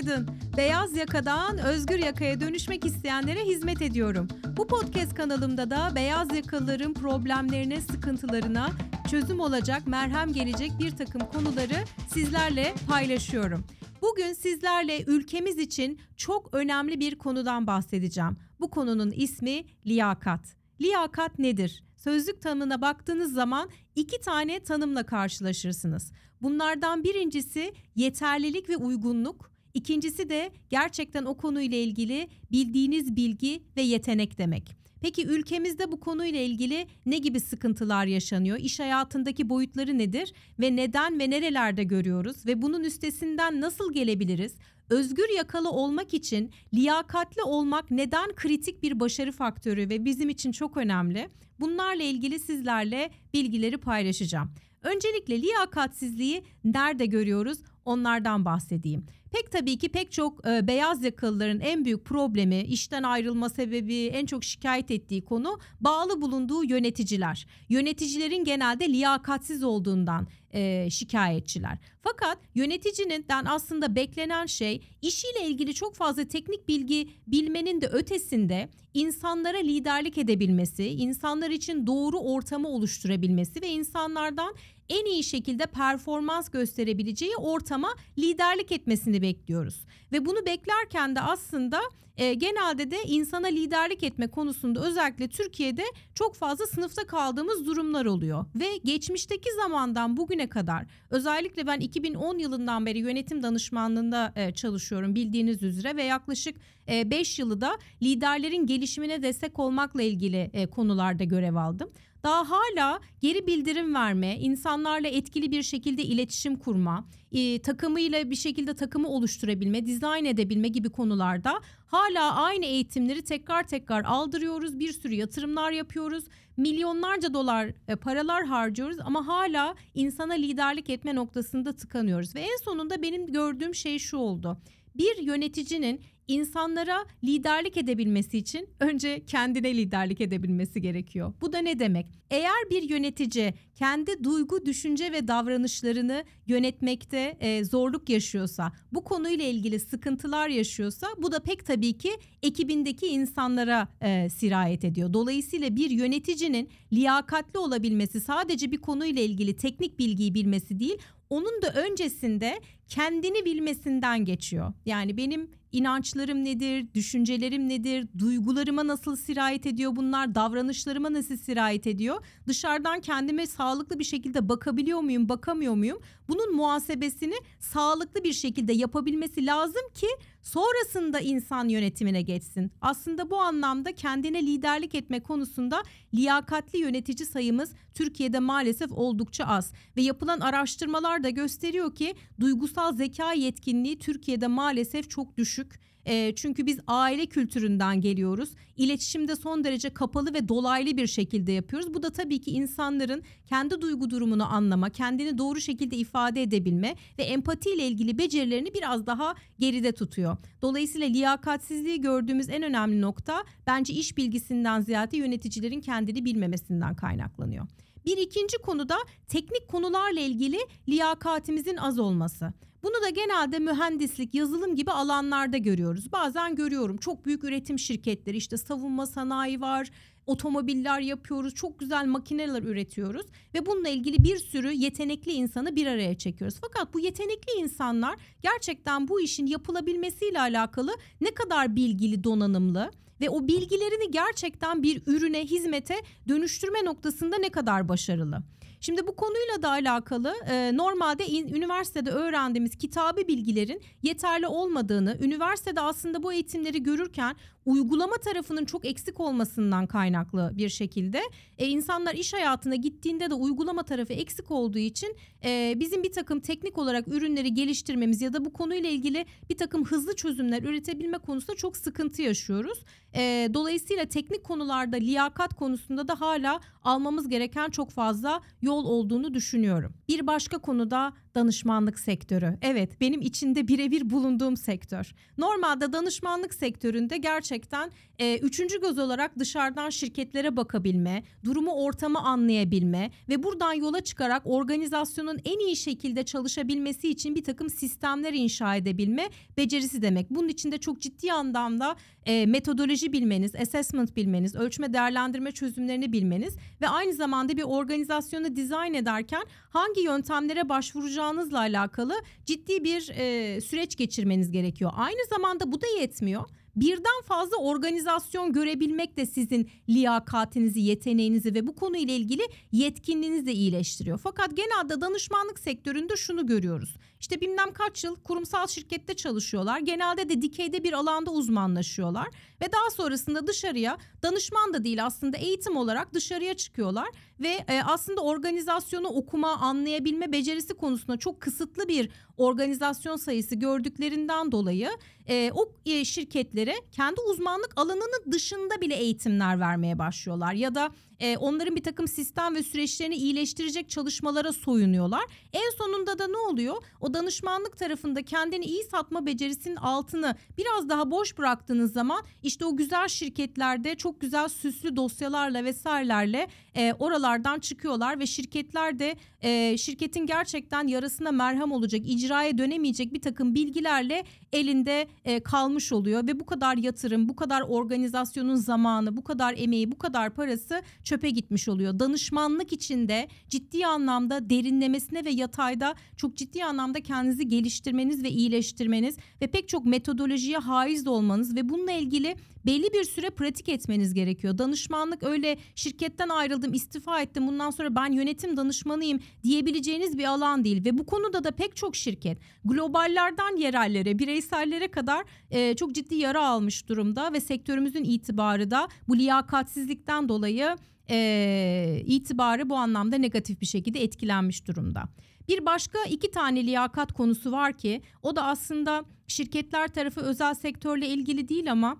Günaydın. Beyaz yakadan özgür yakaya dönüşmek isteyenlere hizmet ediyorum. Bu podcast kanalımda da beyaz yakalıların problemlerine, sıkıntılarına çözüm olacak, merhem gelecek bir takım konuları sizlerle paylaşıyorum. Bugün sizlerle ülkemiz için çok önemli bir konudan bahsedeceğim. Bu konunun ismi liyakat. Liyakat nedir? Sözlük tanımına baktığınız zaman iki tane tanımla karşılaşırsınız. Bunlardan birincisi yeterlilik ve uygunluk, ikincisi de gerçekten o konuyla ilgili bildiğiniz bilgi ve yetenek demek. Peki ülkemizde bu konuyla ilgili ne gibi sıkıntılar yaşanıyor? İş hayatındaki boyutları nedir ve neden ve nerelerde görüyoruz ve bunun üstesinden nasıl gelebiliriz? Özgür yakalı olmak için liyakatli olmak neden kritik bir başarı faktörü ve bizim için çok önemli? Bunlarla ilgili sizlerle bilgileri paylaşacağım. Öncelikle liyakatsizliği nerede görüyoruz? Onlardan bahsedeyim. Pek tabii ki pek çok e, beyaz yakalıların en büyük problemi, işten ayrılma sebebi, en çok şikayet ettiği konu bağlı bulunduğu yöneticiler. Yöneticilerin genelde liyakatsiz olduğundan e, şikayetçiler. Fakat yöneticinin aslında beklenen şey işiyle ilgili çok fazla teknik bilgi bilmenin de ötesinde insanlara liderlik edebilmesi, insanlar için doğru ortamı oluşturabilmesi ve insanlardan en iyi şekilde performans gösterebileceği ortama liderlik etmesini bekliyoruz. Ve bunu beklerken de aslında e, genelde de insana liderlik etme konusunda özellikle Türkiye'de çok fazla sınıfta kaldığımız durumlar oluyor. Ve geçmişteki zamandan bugüne kadar özellikle ben 2010 yılından beri yönetim danışmanlığında e, çalışıyorum bildiğiniz üzere ve yaklaşık 5 e, yılı da liderlerin gelişimine destek olmakla ilgili e, konularda görev aldım daha hala geri bildirim verme, insanlarla etkili bir şekilde iletişim kurma, e, takımıyla bir şekilde takımı oluşturabilme, dizayn edebilme gibi konularda hala aynı eğitimleri tekrar tekrar aldırıyoruz. Bir sürü yatırımlar yapıyoruz. Milyonlarca dolar e, paralar harcıyoruz ama hala insana liderlik etme noktasında tıkanıyoruz. Ve en sonunda benim gördüğüm şey şu oldu. Bir yöneticinin insanlara liderlik edebilmesi için önce kendine liderlik edebilmesi gerekiyor. Bu da ne demek? Eğer bir yönetici kendi duygu, düşünce ve davranışlarını yönetmekte e, zorluk yaşıyorsa, bu konuyla ilgili sıkıntılar yaşıyorsa bu da pek tabii ki ekibindeki insanlara e, sirayet ediyor. Dolayısıyla bir yöneticinin liyakatli olabilmesi sadece bir konuyla ilgili teknik bilgiyi bilmesi değil, onun da öncesinde kendini bilmesinden geçiyor. Yani benim inançlarım nedir, düşüncelerim nedir, duygularıma nasıl sirayet ediyor bunlar, davranışlarıma nasıl sirayet ediyor? Dışarıdan kendime sağlıklı bir şekilde bakabiliyor muyum, bakamıyor muyum? Bunun muhasebesini sağlıklı bir şekilde yapabilmesi lazım ki sonrasında insan yönetimine geçsin. Aslında bu anlamda kendine liderlik etme konusunda liyakatli yönetici sayımız Türkiye'de maalesef oldukça az ve yapılan araştırmalar da gösteriyor ki duygusal zeka yetkinliği Türkiye'de maalesef çok düşük. E, çünkü biz aile kültüründen geliyoruz. İletişimde son derece kapalı ve dolaylı bir şekilde yapıyoruz. Bu da tabii ki insanların kendi duygu durumunu anlama, kendini doğru şekilde ifade edebilme ve empati ile ilgili becerilerini biraz daha geride tutuyor. Dolayısıyla liyakatsizliği gördüğümüz en önemli nokta bence iş bilgisinden ziyade yöneticilerin kendini bilmemesinden kaynaklanıyor. Bir ikinci konu da teknik konularla ilgili liyakatimizin az olması. Bunu da genelde mühendislik, yazılım gibi alanlarda görüyoruz. Bazen görüyorum çok büyük üretim şirketleri işte savunma sanayi var, otomobiller yapıyoruz, çok güzel makineler üretiyoruz ve bununla ilgili bir sürü yetenekli insanı bir araya çekiyoruz. Fakat bu yetenekli insanlar gerçekten bu işin yapılabilmesiyle alakalı ne kadar bilgili, donanımlı ve o bilgilerini gerçekten bir ürüne, hizmete dönüştürme noktasında ne kadar başarılı. Şimdi bu konuyla da alakalı e, normalde in, üniversitede öğrendiğimiz kitabi bilgilerin yeterli olmadığını, üniversitede aslında bu eğitimleri görürken uygulama tarafının çok eksik olmasından kaynaklı bir şekilde e, insanlar iş hayatına gittiğinde de uygulama tarafı eksik olduğu için e, bizim bir takım teknik olarak ürünleri geliştirmemiz ya da bu konuyla ilgili bir takım hızlı çözümler üretebilme konusunda çok sıkıntı yaşıyoruz. E, dolayısıyla teknik konularda liyakat konusunda da hala almamız gereken çok fazla yol olduğunu düşünüyorum. Bir başka konuda danışmanlık sektörü. Evet benim içinde birebir bulunduğum sektör. Normalde danışmanlık sektöründe gerçekten e, üçüncü göz olarak dışarıdan şirketlere bakabilme, durumu ortamı anlayabilme ve buradan yola çıkarak organizasyonun en iyi şekilde çalışabilmesi için bir takım sistemler inşa edebilme becerisi demek. Bunun içinde çok ciddi anlamda e, metodoloji bilmeniz, assessment bilmeniz, ölçme değerlendirme çözümlerini bilmeniz ve aynı zamanda bir organizasyonu dizayn ederken hangi yöntemlere başvuracağınızla alakalı ciddi bir e, süreç geçirmeniz gerekiyor. Aynı zamanda bu da yetmiyor birden fazla organizasyon görebilmek de sizin liyakatinizi, yeteneğinizi ve bu konuyla ilgili yetkinliğinizi de iyileştiriyor. Fakat genelde danışmanlık sektöründe şunu görüyoruz. İşte bilmem kaç yıl kurumsal şirkette çalışıyorlar. Genelde de dikeyde bir alanda uzmanlaşıyorlar ve daha sonrasında dışarıya danışman da değil aslında eğitim olarak dışarıya çıkıyorlar ve e, aslında organizasyonu okuma, anlayabilme becerisi konusunda çok kısıtlı bir organizasyon sayısı gördüklerinden dolayı e, o e, şirketlere kendi uzmanlık alanının dışında bile eğitimler vermeye başlıyorlar. Ya da e, onların bir takım sistem ve süreçlerini iyileştirecek çalışmalara soyunuyorlar. En sonunda da ne oluyor? O danışmanlık tarafında kendini iyi satma becerisinin altını biraz daha boş bıraktığınız zaman işte o güzel şirketlerde çok güzel süslü dosyalarla vesairelerle e, oralardan çıkıyorlar ve şirketler de e, şirketin gerçekten yarasına merhem olacak, icraya dönemeyecek bir takım bilgilerle elinde e, kalmış oluyor ve bu kadar yatırım, bu kadar organizasyonun zamanı, bu kadar emeği, bu kadar parası çöpe gitmiş oluyor. Danışmanlık içinde ciddi anlamda derinlemesine ve yatayda çok ciddi anlamda kendinizi geliştirmeniz ve iyileştirmeniz ve pek çok metodolojiye haiz olmanız ve bununla ilgili belli bir süre pratik etmeniz gerekiyor. Danışmanlık öyle şirketten ayrıldım, istifa ettim, bundan sonra ben yönetim danışmanıyım diyebileceğiniz bir alan değil ve bu konuda da pek çok şirket globallerden yerellere, bireysellere kadar e, çok ciddi yara almış durumda ve sektörümüzün itibarı da bu liyakatsizlikten dolayı e, itibarı bu anlamda negatif bir şekilde etkilenmiş durumda. Bir başka iki tane liyakat konusu var ki o da aslında şirketler tarafı özel sektörle ilgili değil ama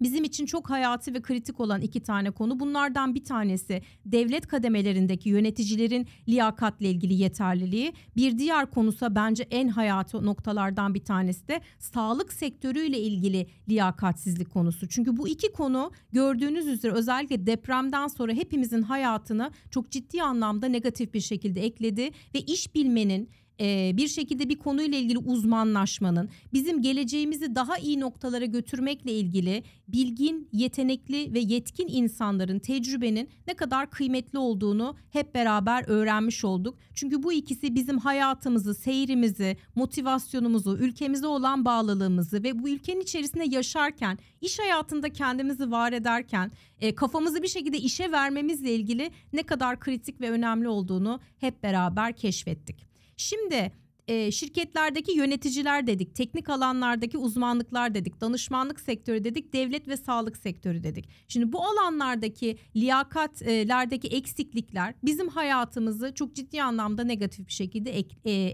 bizim için çok hayati ve kritik olan iki tane konu. Bunlardan bir tanesi devlet kademelerindeki yöneticilerin liyakatla ilgili yeterliliği. Bir diğer konusa bence en hayati noktalardan bir tanesi de sağlık sektörüyle ilgili liyakatsizlik konusu. Çünkü bu iki konu gördüğünüz üzere özellikle depremden sonra hepimizin hayatını çok ciddi anlamda negatif bir şekilde ekledi ve iş bilmenin bir şekilde bir konuyla ilgili uzmanlaşmanın bizim geleceğimizi daha iyi noktalara götürmekle ilgili bilgin, yetenekli ve yetkin insanların tecrübenin ne kadar kıymetli olduğunu hep beraber öğrenmiş olduk. Çünkü bu ikisi bizim hayatımızı, seyrimizi, motivasyonumuzu, ülkemize olan bağlılığımızı ve bu ülkenin içerisinde yaşarken, iş hayatında kendimizi var ederken, kafamızı bir şekilde işe vermemizle ilgili ne kadar kritik ve önemli olduğunu hep beraber keşfettik. Şimdi e, şirketlerdeki yöneticiler dedik, teknik alanlardaki uzmanlıklar dedik, danışmanlık sektörü dedik, devlet ve sağlık sektörü dedik. Şimdi bu alanlardaki liyakatlerdeki eksiklikler bizim hayatımızı çok ciddi anlamda negatif bir şekilde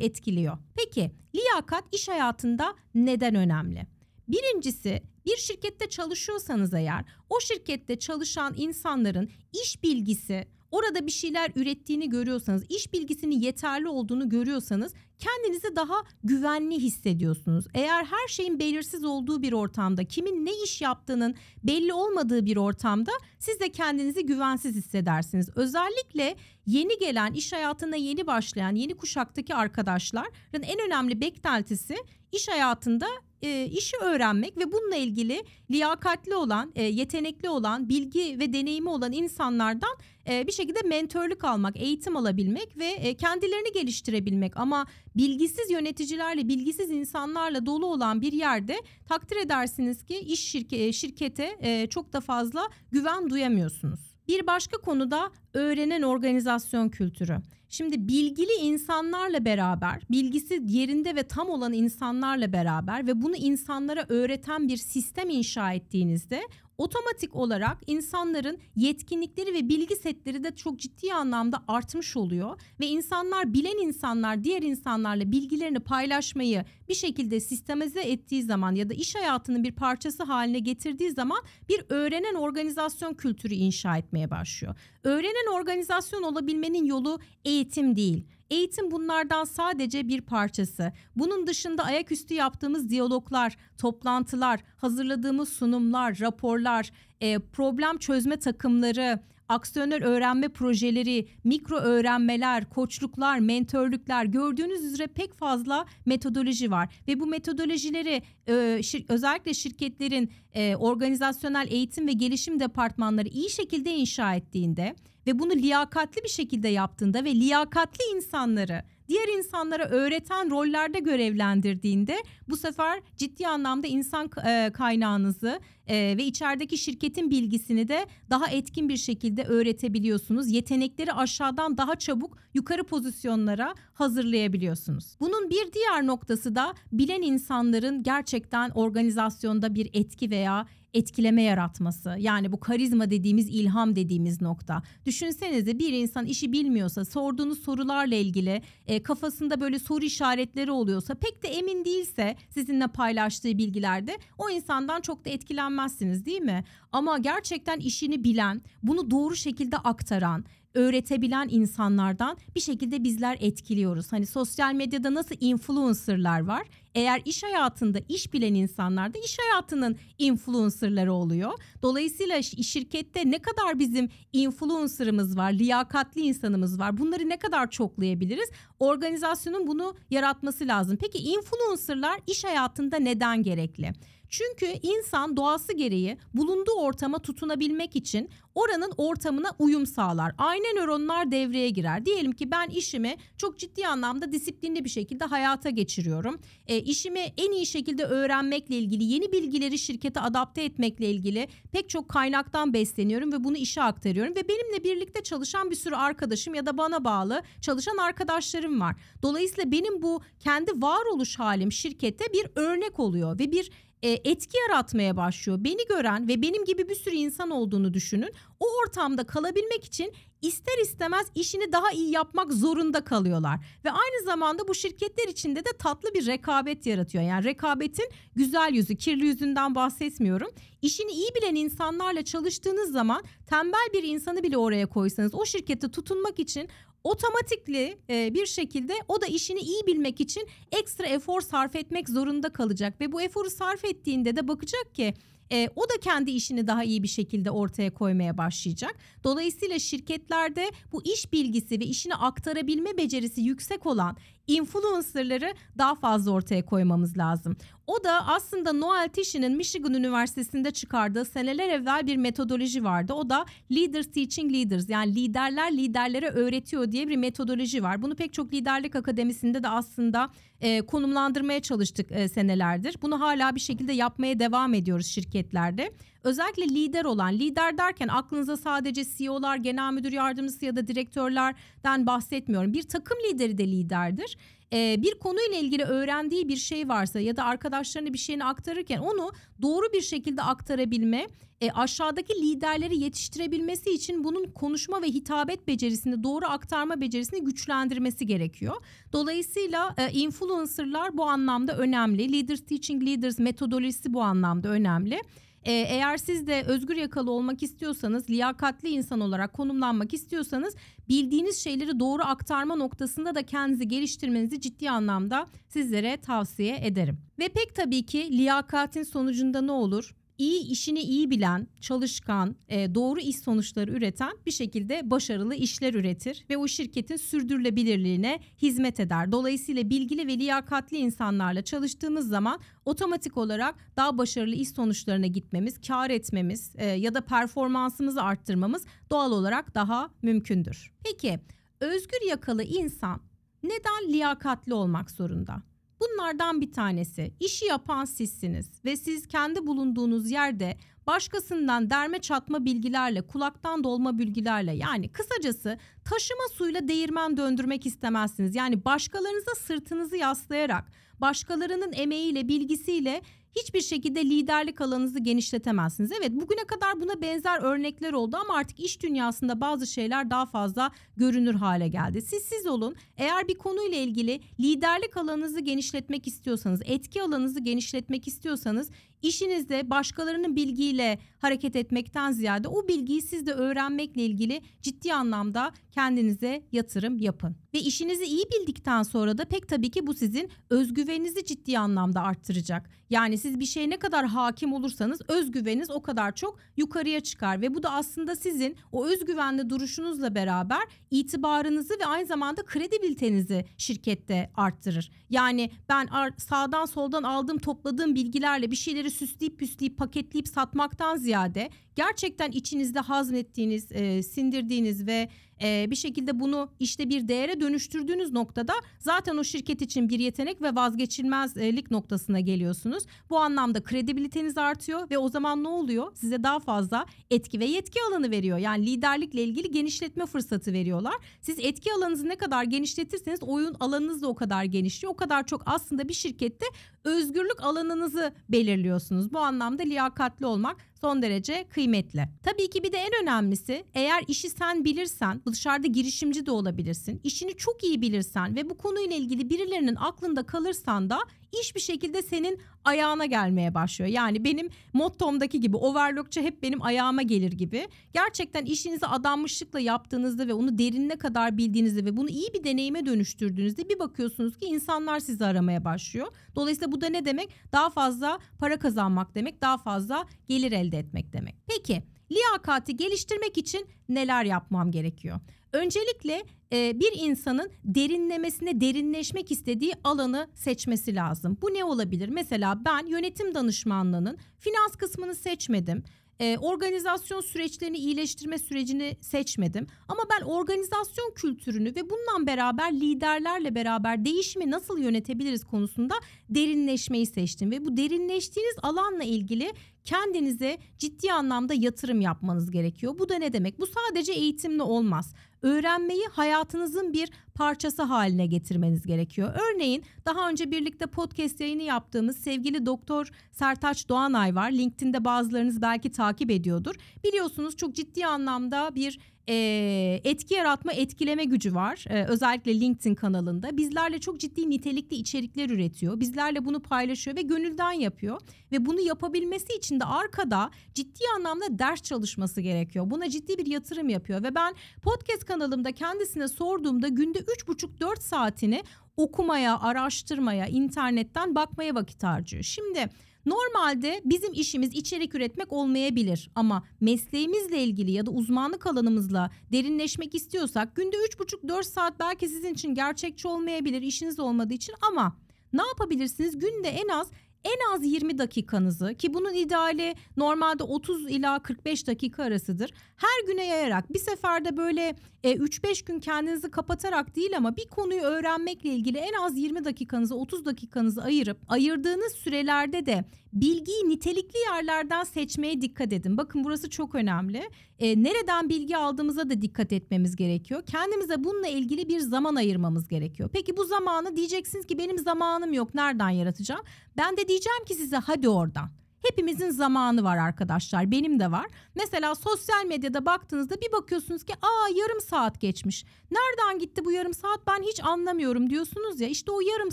etkiliyor. Peki liyakat iş hayatında neden önemli? Birincisi bir şirkette çalışıyorsanız eğer o şirkette çalışan insanların iş bilgisi, orada bir şeyler ürettiğini görüyorsanız, iş bilgisinin yeterli olduğunu görüyorsanız kendinizi daha güvenli hissediyorsunuz. Eğer her şeyin belirsiz olduğu bir ortamda, kimin ne iş yaptığının belli olmadığı bir ortamda siz de kendinizi güvensiz hissedersiniz. Özellikle yeni gelen, iş hayatına yeni başlayan, yeni kuşaktaki arkadaşların en önemli beklentisi iş hayatında e, işi öğrenmek ve bununla ilgili liyakatli olan, e, yetenekli olan, bilgi ve deneyimi olan insanlardan e, bir şekilde mentörlük almak, eğitim alabilmek ve e, kendilerini geliştirebilmek. Ama bilgisiz yöneticilerle, bilgisiz insanlarla dolu olan bir yerde takdir edersiniz ki iş şirke, e, şirkete e, çok da fazla güven duyamıyorsunuz. Bir başka konuda öğrenen organizasyon kültürü. Şimdi bilgili insanlarla beraber, bilgisi yerinde ve tam olan insanlarla beraber ve bunu insanlara öğreten bir sistem inşa ettiğinizde otomatik olarak insanların yetkinlikleri ve bilgi setleri de çok ciddi anlamda artmış oluyor ve insanlar bilen insanlar diğer insanlarla bilgilerini paylaşmayı bir şekilde sistemize ettiği zaman ya da iş hayatının bir parçası haline getirdiği zaman bir öğrenen organizasyon kültürü inşa etmeye başlıyor. Öğrenen organizasyon olabilmenin yolu eğitim değil. Eğitim bunlardan sadece bir parçası. Bunun dışında ayaküstü yaptığımız diyaloglar, toplantılar, hazırladığımız sunumlar, raporlar, e, problem çözme takımları, aksiyonel öğrenme projeleri, mikro öğrenmeler, koçluklar, mentörlükler gördüğünüz üzere pek fazla metodoloji var ve bu metodolojileri e, şir, özellikle şirketlerin e, organizasyonel eğitim ve gelişim departmanları iyi şekilde inşa ettiğinde ve bunu liyakatli bir şekilde yaptığında ve liyakatli insanları diğer insanlara öğreten rollerde görevlendirdiğinde bu sefer ciddi anlamda insan e, kaynağınızı e, ve içerideki şirketin bilgisini de daha etkin bir şekilde öğretebiliyorsunuz. Yetenekleri aşağıdan daha çabuk yukarı pozisyonlara hazırlayabiliyorsunuz. Bunun bir diğer noktası da bilen insanların gerçekten organizasyonda bir etki veya etkileme yaratması. Yani bu karizma dediğimiz, ilham dediğimiz nokta. Düşünsenize bir insan işi bilmiyorsa, sorduğunuz sorularla ilgili e, kafasında böyle soru işaretleri oluyorsa, pek de emin değilse sizinle paylaştığı bilgilerde o insandan çok da etkilenmezsiniz değil mi? Ama gerçekten işini bilen, bunu doğru şekilde aktaran, öğretebilen insanlardan bir şekilde bizler etkiliyoruz. Hani sosyal medyada nasıl influencerlar var? Eğer iş hayatında iş bilen insanlar da iş hayatının influencerları oluyor. Dolayısıyla şirkette ne kadar bizim influencer'ımız var, liyakatli insanımız var. Bunları ne kadar çoklayabiliriz? Organizasyonun bunu yaratması lazım. Peki influencer'lar iş hayatında neden gerekli? Çünkü insan doğası gereği bulunduğu ortama tutunabilmek için oranın ortamına uyum sağlar. Aynı nöronlar devreye girer. Diyelim ki ben işimi çok ciddi anlamda disiplinli bir şekilde hayata geçiriyorum. E, işimi en iyi şekilde öğrenmekle ilgili, yeni bilgileri şirkete adapte etmekle ilgili pek çok kaynaktan besleniyorum ve bunu işe aktarıyorum. Ve benimle birlikte çalışan bir sürü arkadaşım ya da bana bağlı çalışan arkadaşlarım var. Dolayısıyla benim bu kendi varoluş halim şirkette bir örnek oluyor ve bir e, etki yaratmaya başlıyor. Beni gören ve benim gibi bir sürü insan olduğunu düşünün. O ortamda kalabilmek için ister istemez işini daha iyi yapmak zorunda kalıyorlar. Ve aynı zamanda bu şirketler içinde de tatlı bir rekabet yaratıyor. Yani rekabetin güzel yüzü, kirli yüzünden bahsetmiyorum. İşini iyi bilen insanlarla çalıştığınız zaman tembel bir insanı bile oraya koysanız o şirkete tutunmak için otomatikli e, bir şekilde o da işini iyi bilmek için ekstra efor sarf etmek zorunda kalacak. Ve bu eforu sarf ettiğinde de bakacak ki e, o da kendi işini daha iyi bir şekilde ortaya koymaya başlayacak. Dolayısıyla şirketlerde bu iş bilgisi ve işini aktarabilme becerisi yüksek olan influencerları daha fazla ortaya koymamız lazım. O da aslında Noel Tishi'nin Michigan Üniversitesi'nde çıkardığı seneler evvel bir metodoloji vardı. O da Leaders Teaching Leaders yani liderler liderlere öğretiyor diye bir metodoloji var. Bunu pek çok liderlik akademisinde de aslında e, konumlandırmaya çalıştık e, senelerdir. Bunu hala bir şekilde yapmaya devam ediyoruz şirketlerde. Özellikle lider olan, lider derken aklınıza sadece CEO'lar, genel müdür yardımcısı ya da direktörlerden bahsetmiyorum. Bir takım lideri de liderdir e, bir konuyla ilgili öğrendiği bir şey varsa ya da arkadaşlarına bir şeyini aktarırken onu doğru bir şekilde aktarabilme, e, aşağıdaki liderleri yetiştirebilmesi için bunun konuşma ve hitabet becerisini, doğru aktarma becerisini güçlendirmesi gerekiyor. Dolayısıyla e, influencerlar bu anlamda önemli. Leaders Teaching Leaders metodolojisi bu anlamda önemli. Ee, eğer siz de özgür yakalı olmak istiyorsanız, liyakatli insan olarak konumlanmak istiyorsanız bildiğiniz şeyleri doğru aktarma noktasında da kendinizi geliştirmenizi ciddi anlamda sizlere tavsiye ederim. Ve pek tabii ki liyakatin sonucunda ne olur? İyi işini iyi bilen, çalışkan, e, doğru iş sonuçları üreten bir şekilde başarılı işler üretir ve o şirketin sürdürülebilirliğine hizmet eder. Dolayısıyla bilgili ve liyakatli insanlarla çalıştığımız zaman otomatik olarak daha başarılı iş sonuçlarına gitmemiz, kar etmemiz e, ya da performansımızı arttırmamız doğal olarak daha mümkündür. Peki özgür yakalı insan neden liyakatli olmak zorunda? Bunlardan bir tanesi işi yapan sizsiniz ve siz kendi bulunduğunuz yerde başkasından derme çatma bilgilerle, kulaktan dolma bilgilerle yani kısacası taşıma suyla değirmen döndürmek istemezsiniz. Yani başkalarınıza sırtınızı yaslayarak, başkalarının emeğiyle, bilgisiyle hiçbir şekilde liderlik alanınızı genişletemezsiniz. Evet bugüne kadar buna benzer örnekler oldu ama artık iş dünyasında bazı şeyler daha fazla görünür hale geldi. Siz siz olun. Eğer bir konuyla ilgili liderlik alanınızı genişletmek istiyorsanız, etki alanınızı genişletmek istiyorsanız işinizde başkalarının bilgiyle hareket etmekten ziyade o bilgiyi siz de öğrenmekle ilgili ciddi anlamda kendinize yatırım yapın. Ve işinizi iyi bildikten sonra da pek tabii ki bu sizin özgüveninizi ciddi anlamda arttıracak. Yani siz bir şeye ne kadar hakim olursanız özgüveniniz o kadar çok yukarıya çıkar ve bu da aslında sizin o özgüvenli duruşunuzla beraber itibarınızı ve aynı zamanda kredibilitenizi şirkette arttırır. Yani ben sağdan soldan aldığım topladığım bilgilerle bir şeyleri süsleyip püsleyip paketleyip satmaktan ziyade gerçekten içinizde hazmettiğiniz, e, sindirdiğiniz ve e, bir şekilde bunu işte bir değere dönüştürdüğünüz noktada zaten o şirket için bir yetenek ve vazgeçilmezlik noktasına geliyorsunuz. Bu anlamda kredibiliteniz artıyor ve o zaman ne oluyor? Size daha fazla etki ve yetki alanı veriyor. Yani liderlikle ilgili genişletme fırsatı veriyorlar. Siz etki alanınızı ne kadar genişletirseniz oyun alanınız da o kadar genişliyor. O kadar çok aslında bir şirkette özgürlük alanınızı belirliyorsunuz. Bu anlamda liyakatli olmak son derece kıymetli. Tabii ki bir de en önemlisi eğer işi sen bilirsen dışarıda girişimci de olabilirsin. İşini çok iyi bilirsen ve bu konuyla ilgili birilerinin aklında kalırsan da iş bir şekilde senin ayağına gelmeye başlıyor. Yani benim mottomdaki gibi overlockça hep benim ayağıma gelir gibi. Gerçekten işinizi adanmışlıkla yaptığınızda ve onu derinine kadar bildiğinizde ve bunu iyi bir deneyime dönüştürdüğünüzde bir bakıyorsunuz ki insanlar sizi aramaya başlıyor. Dolayısıyla bu da ne demek? Daha fazla para kazanmak demek, daha fazla gelir elde etmek demek. Peki liyakati geliştirmek için neler yapmam gerekiyor? Öncelikle e, bir insanın derinlemesine derinleşmek istediği alanı seçmesi lazım. Bu ne olabilir? Mesela ben yönetim danışmanlığının finans kısmını seçmedim e, organizasyon süreçlerini iyileştirme sürecini seçmedim. Ama ben organizasyon kültürünü ve bununla beraber liderlerle beraber değişimi nasıl yönetebiliriz konusunda derinleşmeyi seçtim. Ve bu derinleştiğiniz alanla ilgili kendinize ciddi anlamda yatırım yapmanız gerekiyor. Bu da ne demek? Bu sadece eğitimle olmaz öğrenmeyi hayatınızın bir parçası haline getirmeniz gerekiyor. Örneğin daha önce birlikte podcast yayını yaptığımız sevgili doktor Sertaç Doğanay var. LinkedIn'de bazılarınız belki takip ediyordur. Biliyorsunuz çok ciddi anlamda bir e, etki yaratma, etkileme gücü var. E, özellikle LinkedIn kanalında. Bizlerle çok ciddi nitelikli içerikler üretiyor. Bizlerle bunu paylaşıyor ve gönülden yapıyor. Ve bunu yapabilmesi için de arkada ciddi anlamda ders çalışması gerekiyor. Buna ciddi bir yatırım yapıyor. Ve ben podcast kanalımda kendisine sorduğumda günde 3,5-4 saatini okumaya, araştırmaya, internetten bakmaya vakit harcıyor. Şimdi Normalde bizim işimiz içerik üretmek olmayabilir ama mesleğimizle ilgili ya da uzmanlık alanımızla derinleşmek istiyorsak günde 3,5-4 saat belki sizin için gerçekçi olmayabilir işiniz olmadığı için ama ne yapabilirsiniz? Günde en az en az 20 dakikanızı ki bunun ideali normalde 30 ila 45 dakika arasıdır. Her güne yayarak bir seferde böyle e, 3-5 gün kendinizi kapatarak değil ama bir konuyu öğrenmekle ilgili en az 20 dakikanızı 30 dakikanızı ayırıp ayırdığınız sürelerde de bilgiyi nitelikli yerlerden seçmeye dikkat edin. Bakın burası çok önemli. E, nereden bilgi aldığımıza da dikkat etmemiz gerekiyor. Kendimize bununla ilgili bir zaman ayırmamız gerekiyor. Peki bu zamanı diyeceksiniz ki benim zamanım yok nereden yaratacağım? Ben de diyeceğim ki size hadi oradan. Hepimizin zamanı var arkadaşlar. Benim de var. Mesela sosyal medyada baktığınızda bir bakıyorsunuz ki aa yarım saat geçmiş. Nereden gitti bu yarım saat ben hiç anlamıyorum diyorsunuz ya. İşte o yarım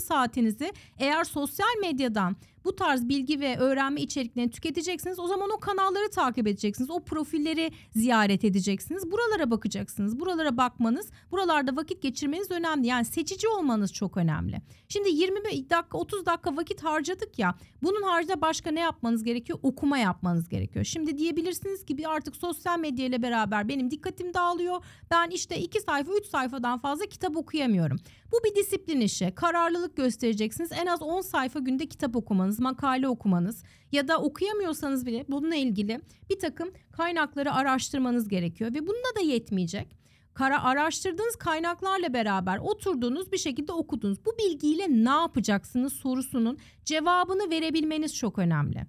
saatinizi eğer sosyal medyadan bu tarz bilgi ve öğrenme içeriklerini tüketeceksiniz. O zaman o kanalları takip edeceksiniz. O profilleri ziyaret edeceksiniz. Buralara bakacaksınız. Buralara bakmanız, buralarda vakit geçirmeniz önemli. Yani seçici olmanız çok önemli. Şimdi 20 dakika 30 dakika vakit harcadık ya. Bunun haricinde başka ne yapmanız gerekiyor? Okuma yapmanız gerekiyor. Şimdi diyebilirsiniz ki bir artık sosyal medya ile beraber benim dikkatim dağılıyor. Ben işte 2 sayfa 3 sayfadan fazla kitap okuyamıyorum. Bu bir disiplin işi. Kararlılık göstereceksiniz. En az 10 sayfa günde kitap okumanız, makale okumanız ya da okuyamıyorsanız bile bununla ilgili bir takım kaynakları araştırmanız gerekiyor ve bunda da yetmeyecek. Kara araştırdığınız kaynaklarla beraber oturduğunuz bir şekilde okudunuz. Bu bilgiyle ne yapacaksınız sorusunun cevabını verebilmeniz çok önemli.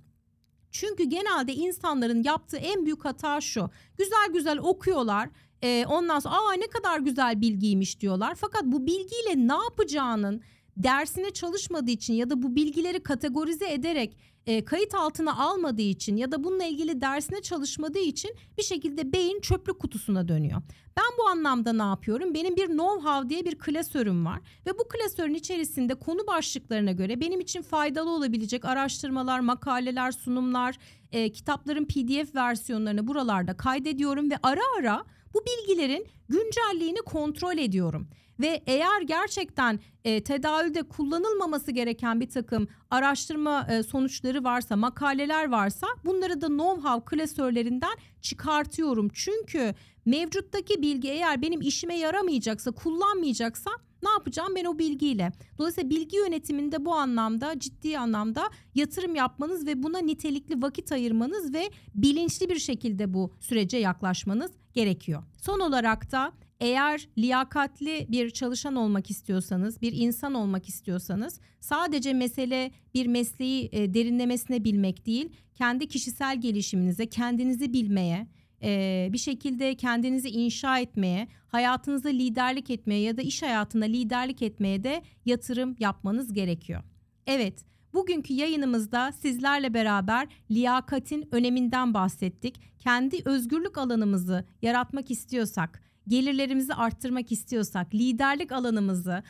Çünkü genelde insanların yaptığı en büyük hata şu. Güzel güzel okuyorlar. E, ondan sonra aa ne kadar güzel bilgiymiş diyorlar. Fakat bu bilgiyle ne yapacağının dersine çalışmadığı için ya da bu bilgileri kategorize ederek e, kayıt altına almadığı için ya da bununla ilgili dersine çalışmadığı için bir şekilde beyin çöplük kutusuna dönüyor. Ben bu anlamda ne yapıyorum? Benim bir know-how diye bir klasörüm var ve bu klasörün içerisinde konu başlıklarına göre benim için faydalı olabilecek araştırmalar, makaleler, sunumlar, e, kitapların PDF versiyonlarını buralarda kaydediyorum ve ara ara bu bilgilerin güncelliğini kontrol ediyorum. Ve eğer gerçekten e, tedavülde kullanılmaması gereken bir takım araştırma e, sonuçları varsa, makaleler varsa bunları da know-how klasörlerinden çıkartıyorum. Çünkü mevcuttaki bilgi eğer benim işime yaramayacaksa, kullanmayacaksa ne yapacağım ben o bilgiyle? Dolayısıyla bilgi yönetiminde bu anlamda ciddi anlamda yatırım yapmanız ve buna nitelikli vakit ayırmanız ve bilinçli bir şekilde bu sürece yaklaşmanız gerekiyor. Son olarak da eğer liyakatli bir çalışan olmak istiyorsanız, bir insan olmak istiyorsanız sadece mesele bir mesleği e, derinlemesine bilmek değil, kendi kişisel gelişiminize, kendinizi bilmeye, e, bir şekilde kendinizi inşa etmeye, hayatınızda liderlik etmeye ya da iş hayatında liderlik etmeye de yatırım yapmanız gerekiyor. Evet, Bugünkü yayınımızda sizlerle beraber liyakatin öneminden bahsettik. Kendi özgürlük alanımızı yaratmak istiyorsak, gelirlerimizi arttırmak istiyorsak, liderlik alanımızı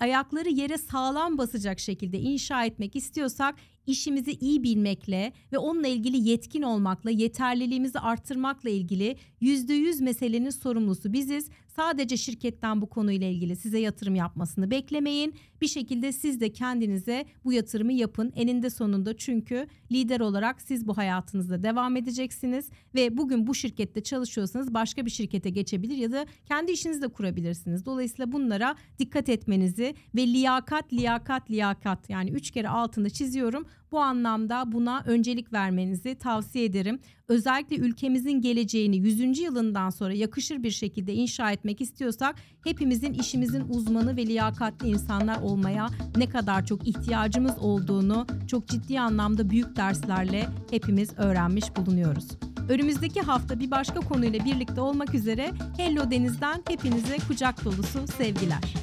ayakları yere sağlam basacak şekilde inşa etmek istiyorsak işimizi iyi bilmekle ve onunla ilgili yetkin olmakla, yeterliliğimizi arttırmakla ilgili %100 meselenin sorumlusu biziz. Sadece şirketten bu konuyla ilgili size yatırım yapmasını beklemeyin. Bir şekilde siz de kendinize bu yatırımı yapın eninde sonunda çünkü lider olarak siz bu hayatınızda devam edeceksiniz ve bugün bu şirkette çalışıyorsanız başka bir şirkete geçebilir ya da kendi işinizi de kurabilirsiniz. Dolayısıyla bunlara dikkat etmenizi ve liyakat, liyakat, liyakat yani üç kere altında çiziyorum. Bu anlamda buna öncelik vermenizi tavsiye ederim. Özellikle ülkemizin geleceğini 100. yılından sonra yakışır bir şekilde inşa etmek istiyorsak hepimizin işimizin uzmanı ve liyakatli insanlar olmaya ne kadar çok ihtiyacımız olduğunu çok ciddi anlamda büyük derslerle hepimiz öğrenmiş bulunuyoruz. Önümüzdeki hafta bir başka konuyla birlikte olmak üzere Hello Deniz'den hepinize kucak dolusu sevgiler.